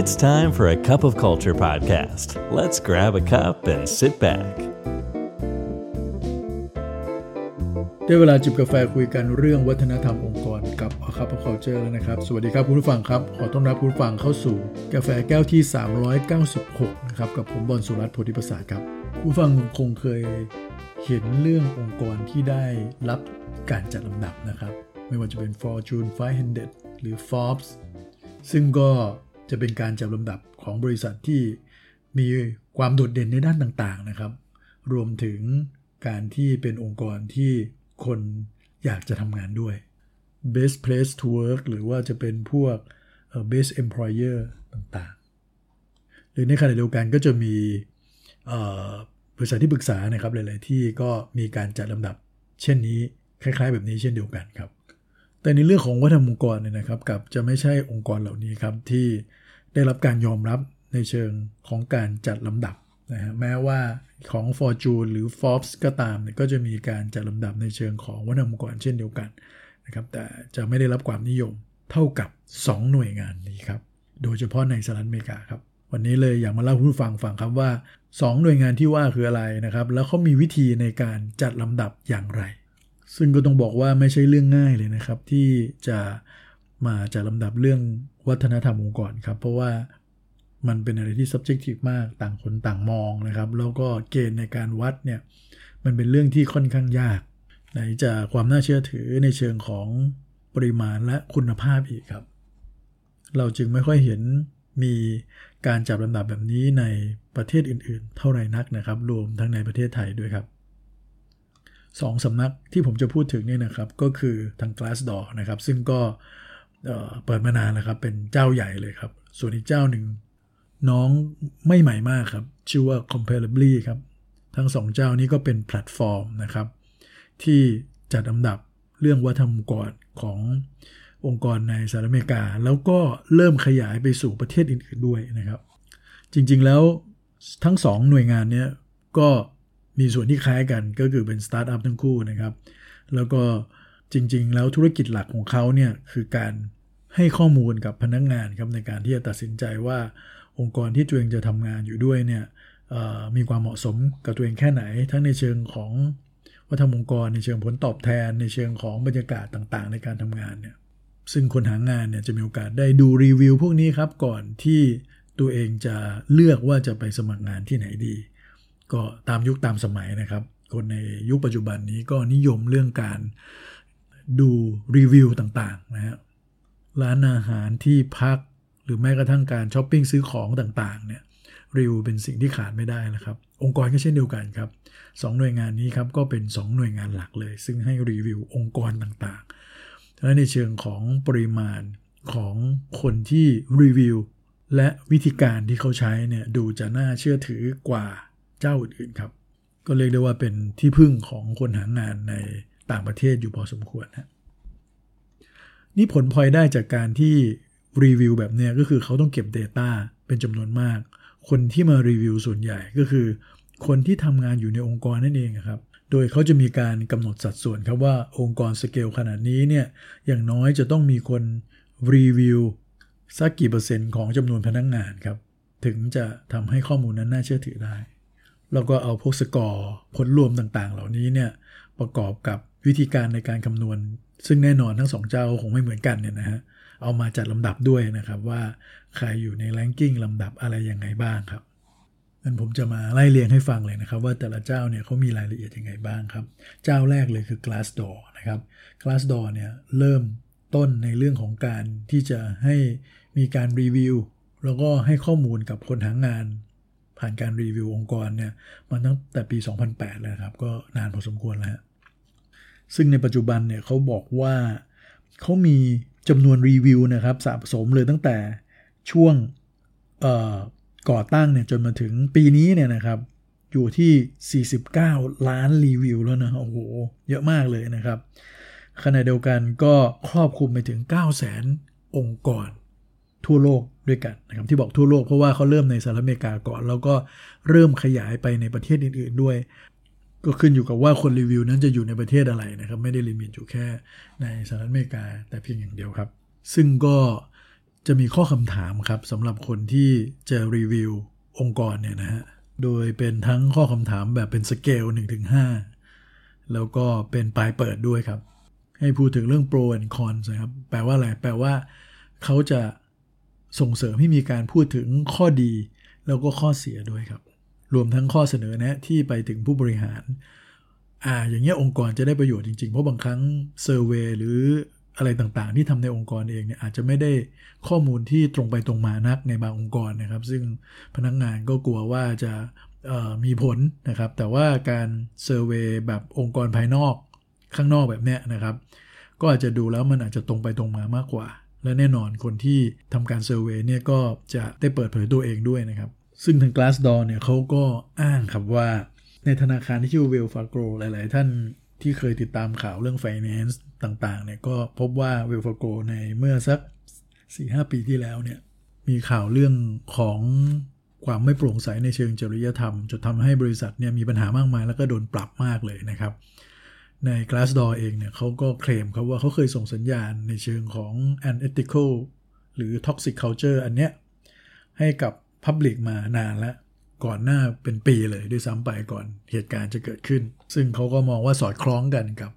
It's time for a cup of culture podcast. Let's grab a cup and sit back. ได้เวลาจิบกาแฟคุยกันเรื่องวัฒนธรรมองค์กรกับ a cup of culture นะครับ สวัสดีครับคุณผู้ฟังครับ ขอต้อนรับคุณผู้ฟังเข้าสู่กาแฟแก้วที่ 396 นะครับ กับผมบอลสุรัตน์โพธิประสาทครับ คุณผู้ฟังคงเคยเห็นเรื่ององค์กรที่ได้รับการจัดลำดับนะครับ ไม่ว่าจะเป็น Fortune 500 หรือ Forbes ซึ่งก็ จะเป็นการจัดลำดับของบริษัทที่มีความโดดเด่นในด้านต่างๆนะครับ รวมถึงการที่เป็นองค์กรที่คนอยากจะทำงานด้วย best place to work หรือว่าจะเป็นพวก best employer ต่างๆ หรือในขณะเดียวกันก็จะมีบริษัทที่ปรึกษานะครับหลายๆที่ก็มีการจัดลำดับเช่นนี้คล้าย ๆ แบบนี้เช่นเดียวกันครับ แต่ในเรื่องของวัฒนธรรมองค์กรเนี่ยนะครับกับจะไม่ใช่องค์กรเหล่านี้ครับที่ได้รับการยอมรับในเชิงของการจัดลำดับนะฮะแม้ว่าของ Fortune หรือ Forbes ก็ตามเนี่ยก็จะมีการจัดลำดับในเชิงของวัฒนธรรมองค์กรเช่นเดียวกันนะครับแต่จะไม่ได้รับความนิยมเท่ากับ 2 หน่วยงานนี้ครับโดยเฉพาะในสหรัฐอเมริกาครับวันนี้เลยอยากมาเล่าให้ผู้ฟังฟังครับว่า 2 หน่วยงานที่ว่าคืออะไรนะครับ แล้วเขามีวิธีในการจัดลำดับอย่างไร ซึ่งก็ต้องบอกว่าไม่ใช่เรื่องง่ายเลยนะครับ ที่จะมาจัดลำดับเรื่องวัฒนธรรมองค์กรครับ เพราะว่ามันเป็นอะไรที่ subjective มากต่างคนต่างมองนะครับ แล้วก็เกณฑ์ในการวัดเนี่ยมันเป็นเรื่องที่ค่อนข้างยาก ไหนจะความน่าเชื่อถือในเชิงของปริมาณและคุณภาพอีกครับ เราจึงไม่ค่อยเห็นมีการจับลำดับแบบนี้ในประเทศอื่นๆ เท่าไหร่นักนะครับ รวมทั้งในประเทศไทยด้วยครับ สองสำนักที่ผมจะพูดถึงเนี่ยนะครับก็คือทาง Glassdoor นะครับ ซึ่งก็เปิดมานานแล้วครับเป็นเจ้าใหญ่เลยครับ ส่วนอีกเจ้าหนึ่งน้องไม่ใหม่มากครับ ชื่อว่า Comparably ครับ ทั้งสองเจ้านี้ก็เป็นแพลตฟอร์มนะครับ ที่จัดอันดับเรื่องวัฒนธรรมองค์กรขององค์กรในสหรัฐอเมริกา แล้วก็เริ่มขยายไปสู่ประเทศอื่น ๆด้วยนะครับ จริงๆแล้วทั้งสองหน่วยงานนี้ก็ มีส่วนที่คล้ายกันก็คือเป็นสตาร์ทอัพทั้งคู่นะครับ แล้วก็จริง ๆ แล้วธุรกิจหลักของเขาเนี่ยคือการให้ข้อมูลกับพนักงงานครับในการที่จะตัดสินใจว่าองค์กรที่ตัวเองจะทำงานอยู่ด้วยเนี่ยมีความเหมาะสมกับตัวเองแค่ไหน ทั้งในเชิงของวัฒนธรรมองค์กรในเชิงผลตอบแทน ในเชิงของบรรยากาศต่างๆ ในการทำงานเนี่ยซึ่งคนหางานเนี่ยจะมีโอกาสได้ดูรีวิวพวกนี้ครับก่อนที่ตัวเองจะเลือกว่าจะไปสมัครงานที่ไหนดี ก็ตามยุคตามสมัยนะครับ คนในยุคปัจจุบันนี้ก็นิยมเรื่องการดูรีวิวต่างๆนะฮะร้านอาหารที่พักหรือแม้กระทั่งการช้อปปิ้งซื้อของต่างๆเนี่ยรีวิวเป็นสิ่งที่ขาดไม่ได้แล้วครับ องค์กรก็เช่นเดียวกันครับสองหน่วยงานนี้ครับก็เป็น 2 หน่วยงานหลักเลย ซึ่งให้รีวิวองค์กรต่างๆและในเชิงของปริมาณของคนที่รีวิวและวิธีการที่เขาใช้เนี่ยดูจะน่าเชื่อถือกว่า เจ้าอื่นๆครับ ก็เรียกได้ว่าเป็นที่พึ่งของคนหางานในต่างประเทศอยู่พอสมควรนะนี่ผลพลอยได้จากการที่รีวิวแบบนี้ก็คือเขาต้องเก็บ Data เป็นจำนวนมาก คนที่มารีวิวส่วนใหญ่ก็คือ คนที่ทำงานอยู่ในองค์กรนั่นเองครับโดยเขาจะมีการกำหนดสัดส่วนครับว่าองค์กรสเกลขนาดนี้เนี่ยอย่างน้อยจะต้องมีคนรีวิวสักกี่เปอร์เซ็นต์ของจำนวนพนักงงานครับ ถึงจะทำให้ข้อมูลนั้นน่าเชื่อถือได้ แล้วก็เอาพวกสกอร์ผลรวมต่างๆ เหล่านี้เนี่ยประกอบกับวิธีการในการคำนวณ ซึ่งแน่นอนทั้งสองเจ้าคงไม่เหมือนกันเนี่ยนะฮะเอามาจัดลำดับด้วยนะครับว่าใครอยู่ในแรงกิ้งลำดับอะไรยังไงบ้างครับงั้นผมจะมาไล่เรียงให้ฟังเลยนะครับ ว่าแต่ละเจ้าเนี่ยเขามีรายละเอียดยังไงบ้างครับ เจ้าแรกเลยคือ Glassdoor นะครับ Glassdoor เนี่ยเริ่มต้นในเรื่องของการที่จะให้มีการรีวิวแล้วก็ให้ข้อมูลกับคนหางาน ผ่านการรีวิวองค์กรเนี่ยมาตั้งแต่ปี 2008 แล้วครับ ก็นานพอสมควรแล้ว ซึ่งในปัจจุบันเนี่ยเขาบอกว่าเขามีจำนวนรีวิวนะครับสะสมเลยตั้งแต่ช่วงก่อตั้งเนี่ยจนมาถึงปีนี้เนี่ยนะครับอยู่ที่ 49 ล้านรีวิวแล้วนะโอ้โห เยอะมากเลยนะครับขณะเดียวกันก็ครอบคลุมไปถึง 9 0 0 0 0 0 องค์กร ทั่วโลกด้วยกันนะครับที่บอกทั่วโลกเพราะว่าเขาเริ่มในสหรัฐอเมริกาก่อน แล้วก็เริ่มขยายไปในประเทศอื่น ๆด้วย ก็ขึ้นอยู่กับว่าคนรีวิวนั้นจะอยู่ในประเทศอะไรนะครับ ไม่ได้ลิมิตอยู่แค่ในสหรัฐอเมริกา แต่เพียงอย่างเดียวครับ ซึ่งก็จะมีข้อคำถามครับสำหรับคนที่จะรีวิวองค์กรเนี่ยนะฮะโดยเป็นทั้งข้อคำถามแบบเป็นสเกล1-5 แล้วก็เป็นปลายเปิดด้วยครับ ให้พูดถึงเรื่อง pro and cons นะครับ แปลว่าอะไร แปลว่าเขาจะ ส่งเสริมให้มีการพูดถึงข้อดี แล้วก็ข้อเสียด้วยครับ รวมทั้งข้อเสนอแนะที่ไปถึงผู้บริหาร อ่า อย่างเงี้ยองค์กรจะได้ประโยชน์จริง ๆ เพราะบางครั้ง survey หรืออะไรต่างๆ ที่ทำในองค์กรเองเนี่ยอาจจะไม่ได้ข้อมูลที่ตรงไปตรงมานักในบางองค์กรนะครับ ซึ่งพนักงานก็กลัวว่าจะมีผลนะครับ แต่ว่าการ survey แบบองค์กรภายนอกข้างนอกแบบเนี้ยนะครับ ก็อาจจะดูแล้วมันอาจจะตรงไปตรงมามากกว่า และแน่นอนคนที่ทำการเซอร์เวยเนี่ยก็จะได้เปิดเผยตัวเองด้วยนะครับ ซึ่งทาง Glassdoor เนี่ยเขาก็อ้างครับว่า ในธนาคารที่ชื่อ Wells Fargo หลาย ๆ ท่านที่เคยติดตามข่าวเรื่อง finance ต่าง ๆ เนี่ยก็พบว่า Wells Fargo ในเมื่อสัก 4-5 ปีที่แล้วเนี่ยมีข่าวเรื่องของความไม่โปร่งใสในเชิงจริยธรรมจนทำให้บริษัทเนี่ยมีปัญหามากมายแล้วก็โดนปรับมากเลยนะครับ ใน Glassdoor เองเนี่ยเขาก็เคลมครับว่าเขาเคยส่งสัญญาณในเชิงของ unethical หรือ toxic culture อันเนี้ยให้กับ Public มานานแล้ว ก่อนหน้าเป็นปีเลยด้วยซ้ำไปก่อนเหตุการณ์จะเกิดขึ้น ซึ่งเขาก็มองว่าสอดคล้องกันกับ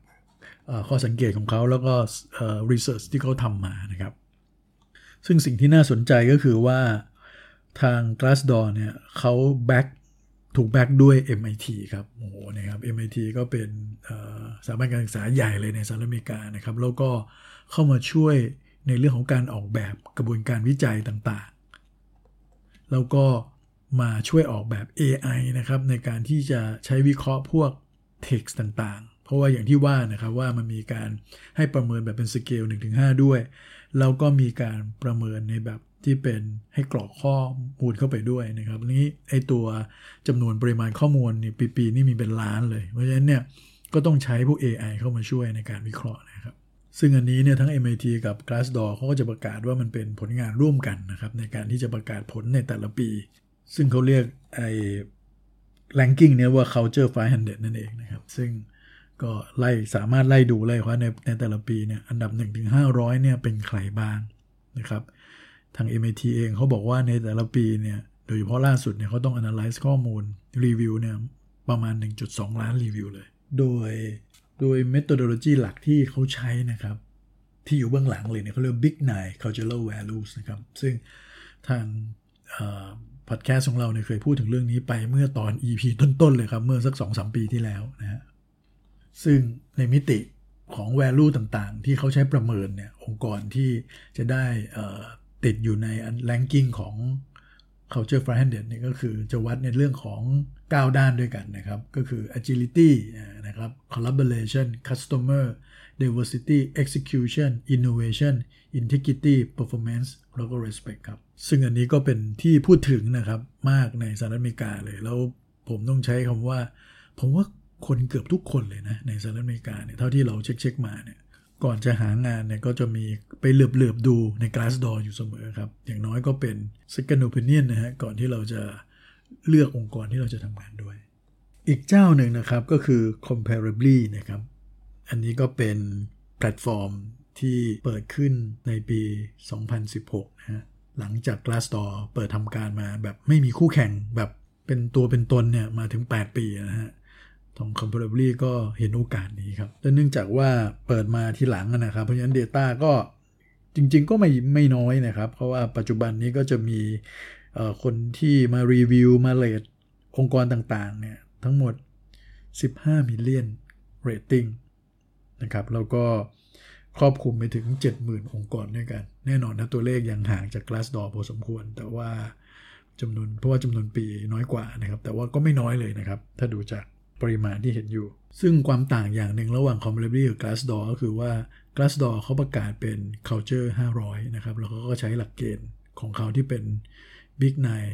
ข้อสังเกตของเขาแล้วก็รีเสิร์ชที่เขาทำมานะครับ ซึ่งสิ่งที่น่าสนใจก็คือว่าทาง Glassdoor เนี่ยเขาแบ็ก ถูกแบ็กด้วย MIT ครับโอ้โหนะครับ MIT ก็เป็นสถาบันการศึกษาใหญ่เลยในสหรัฐอเมริกานะครับ แล้วก็เข้ามาช่วยในเรื่องของการออกแบบกระบวนการวิจัยต่างๆ แล้วก็มาช่วยออกแบบ AI นะครับ ในการที่จะใช้วิเคราะห์พวก text ต่างๆ เพราะว่าอย่างที่ว่านะครับว่ามันมีการให้ประเมินแบบเป็นสเกล1-5 ด้วย แล้วก็มีการประเมินในแบบที่เป็นให้กรอกข้อมูลเข้าไปด้วยนะครับนี้ไอตัวจำนวนปริมาณข้อมูลนี่ปีๆนี่มีเป็นล้านเลย เพราะฉะนั้นเนี่ยก็ต้องใช้พวก AI เข้ามาช่วยในการวิเคราะห์นะครับ ซึ่งอันนี้เนี่ยทั้ง MIT กับ Glassdoor เขาก็จะประกาศว่ามันเป็นผลงานร่วมกันนะครับ ในการที่จะประกาศผลในแต่ละปี ซึ่งเขาเรียกไอ้ ranking เนี่ยว่า culture 500 นั่นเองนะครับ ซึ่ง ก็ไล่สามารถไล่ดูเลยว่าในในแต่ละปีเนี่ยอันดับ1ถึง500เนี่ยเป็นใครบ้างนะครับ ทาง MIT เองเขาบอกว่าในแต่ละปีเนี่ยโดยเฉพาะล่าสุดเนี่ยเขาต้อง analyze ข้อมูลรีวิวเนี่ยประมาณ 1.2 ล้านรีวิวเลย โดยโดย methodology หลักที่เขาใช้นะครับ ที่อยู่เบื้องหลังเลยเนี่ยเขาเรียก Big Nine Cultural Values นะครับ ซึ่งทางพอดแคสต์ของเราเนี่ยเคยพูดถึงเรื่องนี้ไปเมื่อตอน EP ต้นๆเลยครับ เมื่อสัก2อสปีที่แล้วนะฮะ ซึ่งในมิติของ value ต่างๆ ที่เขาใช้ประเมินเนี่ยองค์กรที่จะได้ติดอยู่ใน ranking ของ culture 500เนี่ยก็คือจะวัดในเรื่องของ 9 ด้านด้วยกันนะครับ ก็คือ agility นะครับ collaboration customer diversity execution innovation integrity performance แล้วก็ respect ครับ ซึ่งอันนี้ก็เป็นที่พูดถึงนะครับ มากในสหรัฐอเมริกาเลย แล้วผมต้องใช้คำว่า ผมว่า คนเกือบทุกคนเลยนะในสหรัฐอเมริกาเนี่ยเท่าที่เราเช็คเช็คมาเนี่ยก่อนจะหางานเนี่ยก็จะมีไปเหลือบเลือบดูใน Glassdoor อยู่เสมอครับ อย่างน้อยก็เป็น second opinion นะฮะก่อนที่เราจะเลือกองค์กรที่เราจะทำงานด้วย อีกเจ้าหนึ่งนะครับก็คือ comparably นะครับ อันนี้ก็เป็นแพลตฟอร์มที่เปิดขึ้นในปี 2016 นะฮะหลังจาก Glassdoor เปิดทำการมาแบบไม่มีคู่แข่งแบบเป็นตัวเป็นตนเนี่ยมาถึง 8 ปีนะฮะ ทาง Comparably ก็เห็นโอกาสนี้ครับและเนื่องจากว่าเปิดมาที่หลังนะครับ เพราะฉะนั้น data ก็จริง ๆ ก็ไม่ไม่น้อยนะครับ เพราะว่าปัจจุบันนี้ก็จะมีคนที่มารีวิวมา rate องค์กรต่างๆเนี่ยทั้งหมด 15 million rating นะครับ แล้วก็ครอบคลุมไปถึง 70,000 องค์กรด้วยกัน แน่นอนนะตัวเลขยังห่างจาก Glassdoor พอสมควร แต่ว่าจำนวนเพราะว่าจำนวนปีน้อยกว่านะครับ แต่ว่าก็ไม่น้อยเลยนะครับ ถ้าดูจาก ปริมาณที่เห็นอยู่ ซึ่งความต่างอย่างหนึ่งระหว่าง Comparably กับ Glassdoor ก็คือว่า Glassdoor เขาประกาศเป็น culture 500 นะครับ แล้วเขาก็ใช้หลักเกณฑ์ของเขาที่เป็น Big Nine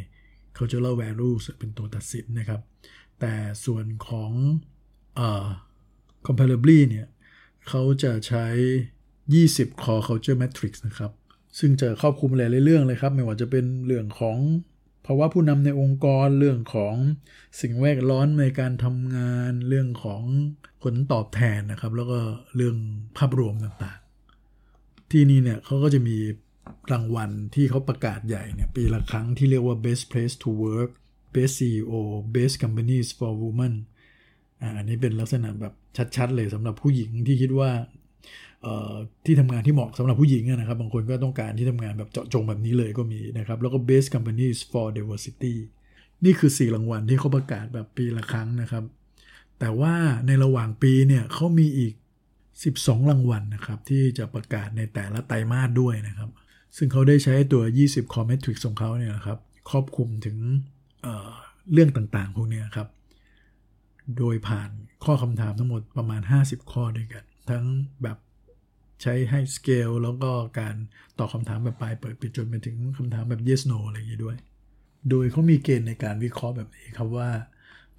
cultural values เป็นตัวตัดสินนะครับ แต่ส่วนของเอ่อ Comparably เนี่ยเขาจะใช้ 20 core culture matrix นะครับ ซึ่งจะครอบคลุมหลายเรื่องเลยครับ ไม่ว่าจะเป็นเรื่องของ ภาวะผู้นำในองค์กรเรื่องของสิ่งแวดล้อมในการทำงานเรื่องของผลตอบแทนนะครับ แล้วก็เรื่องภาพรวมต่างๆ ที่นี่เนี่ยเขาก็จะมีรางวัลที่เขาประกาศใหญ่เนี่ยปีละครั้งที่เรียกว่า best place to work best CEO best companies for women อ,อันนี้เป็นลักษณะแบบชัดๆ เลยสำหรับผู้หญิงที่คิดว่า ที่ทำงานที่เหมาะสำหรับผู้หญิงนะครับ บางคนก็ต้องการที่ทำงานแบบเจาะจงแบบนี้เลยก็มีนะครับ แล้วก็ best companies for diversity นี่คือ 4 รางวัลที่เขาประกาศแบบปีละครั้งนะครับ แต่ว่าในระหว่างปีเนี่ยเขามีอีก 12 รางวัลนะครับ ที่จะประกาศในแต่ละไตรมาสด้วยนะครับ ซึ่งเขาได้ใช้ตัว 20 core metrics ของเขาเนี่ยนะครับ ครอบคลุมถึงเเรื่องต่างๆ พวกนี้ครับ โดยผ่านข้อคำถามทั้งหมดประมาณ 50 ข้อด้วยกัน ทั้งแบบ ใช้ให้สเกลแล้วก็การตอบคำถามแบบปลายเปิดปิดจนไปถึงคำถามแบบ yes no อะไรอย่างนี้ด้วย โดยเขามีเกณฑ์ในการวิเคราะห์แบบนี้ครับว่า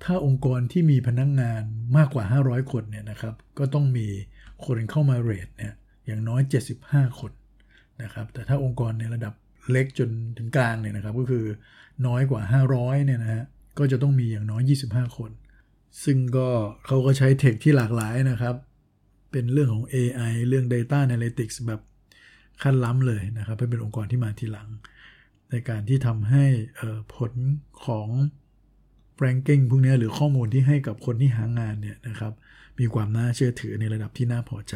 ถ้าองค์กรที่มีพนักงงานมากกว่า 500 คนเนี่ยนะครับ ก็ต้องมีคนเข้ามาเรทเนี่ยอย่างน้อย 75 คนนะครับแต่ถ้าองค์กรในระดับเล็กจนถึงกลางเนี่ยนะครับ ก็คือน้อยกว่า 500เนี่ยนะฮะก็จะต้องมีอย่างน้อย 25 คน ซึ่งก็เขาก็ใช้เทคที่หลากหลายนะครับ เป็นเรื่องของ AI เรื่อง Data Analytics แบบขั้นล้ำเลยนะครับเป็นองค์กรที่มาทีหลัง ในการที่ทำให้ผลของ ranking พวกนี้หรือข้อมูลที่ให้กับคนที่หางานเนี่ยนะครับ มีความน่าเชื่อถือในระดับที่น่าพอใจ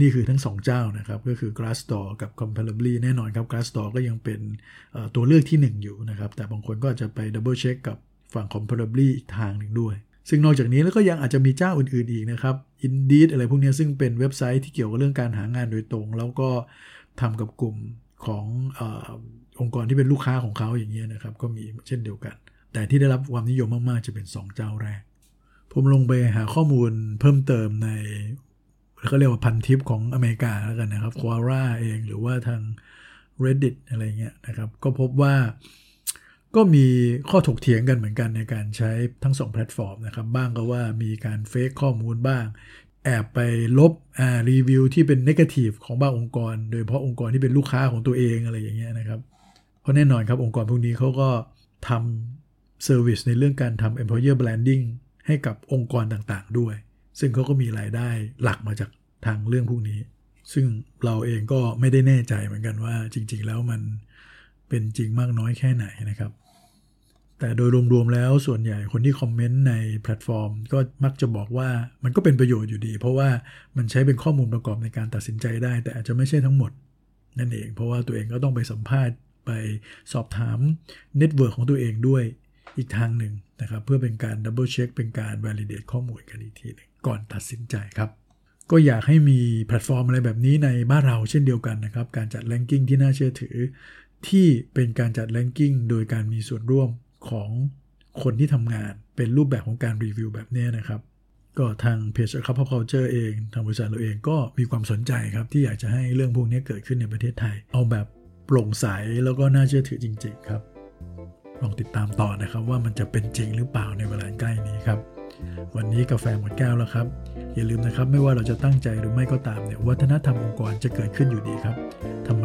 นี่คือทั้ง 2 เจ้านะครับ ก็คือ Glassdoor กับ Comparably แน่นอนครับ Glassdoor ก็ยังเป็นตัวเลือกที่ 1 อยู่นะครับ แต่บางคนก็จะไป double check กับฝั่ง Comparably อีกทางหนึ่งด้วย ซึ่งนอกจากนี้แล้วก็ยังอาจจะมีเจ้าอื่นๆอีกนะครับ Indeed อะไรพวกนี้ซึ่งเป็นเว็บไซต์ที่เกี่ยวกับเรื่องการหางานโดยตรง แล้วก็ทำกับกลุ่มของอองค์กรที่เป็นลูกค้าของเขาอย่างเงี้ยนะครับ ก็มีเช่นเดียวกัน แต่ที่ได้รับความนิยมมากๆ จะเป็น 2 เจ้าแรก ผมลงไปหาข้อมูลเพิ่มเติมในเขาเรียกว่าพันทิปของอเมริกาแล้วกันนะครับ Quora เองหรือว่าทาง Reddit อะไรเงี้ยนะครับ ก็พบว่า ก็มีข้อถกเถียงกันเหมือนกันในการใช้ทั้งสองแพลตฟอร์มนะครับ บ้างก็ว่ามีการเฟกข้อมูลบ้าง แอบไปลบอ่ารีวิวที่เป็นนกาทีฟของบางองค์กร โดยเฉพาะองค์กรที่เป็นลูกค้าของตัวเองอะไรอย่างเงี้ยนะครับ เพราะแน่นอนครับองค์กรพวกนี้เขาก็ทำ service ในเรื่องการทำ employer branding ให้กับองค์กรต่างๆด้วย ซึ่งเขาก็มีรายได้หลักมาจากทางเรื่องพวกนี้ ซึ่งเราเองก็ไม่ได้แน่ใจเหมือนกันว่าจริง ๆ แล้วมัน เป็นจริงมากน้อยแค่ไหนนะครับ แต่โดยรวมๆแล้วส่วนใหญ่คนที่คอมเมนต์ในแพลตฟอร์ม ก็มักจะบอกว่ามันก็เป็นประโยชน์อยู่ดี เพราะว่ามันใช้เป็นข้อมูลประกอบในการตัดสินใจได้ แต่อาจจะไม่ใช่ทั้งหมดนั่นเอง เพราะว่าตัวเองก็ต้องไปสัมภาษณ์ไปสอบถาม network ของตัวเองด้วยอีกทางหนึ่งนะครับ เพื่อเป็นการ double check เป็นการ validate ข้อมูลกันอีกทีหนึ่งก่อนตัดสินใจครับก็อยากให้มีแพลตฟอร์มอะไรแบบนี้ในบ้านเราเช่นเดียวกันนะครับ การจัด ranking ที่น่าเชื่อถือ ที่เป็นการจัด ranking โดยการมีส่วนร่วมของคนที่ทำงานเป็นรูปแบบของการรีวิวแบบนี้นะครับ ก็ทางเพจคัพพอ culture เองทางบริษัทเราเองก็มีความสนใจครับ ที่อยากจะให้เรื่องพวกนี้เกิดขึ้นในประเทศไทย เอาแบบโปร่งใสแล้วก็น่าเชื่อถือจริง ๆ ครับลองติดตามต่อนะครับว่ามันจะเป็นจริงหรือเปล่าในเวลาใกล้นี้ครับ วันนี้กาแฟหมดแก้วแล้วครับ อย่าลืมนะครับ ไม่ว่าเราจะตั้งใจหรือไม่ก็ตามเนี่ยวัฒนธรรมองค์กรจะเกิดขึ้นอยู่ดีครับทำไม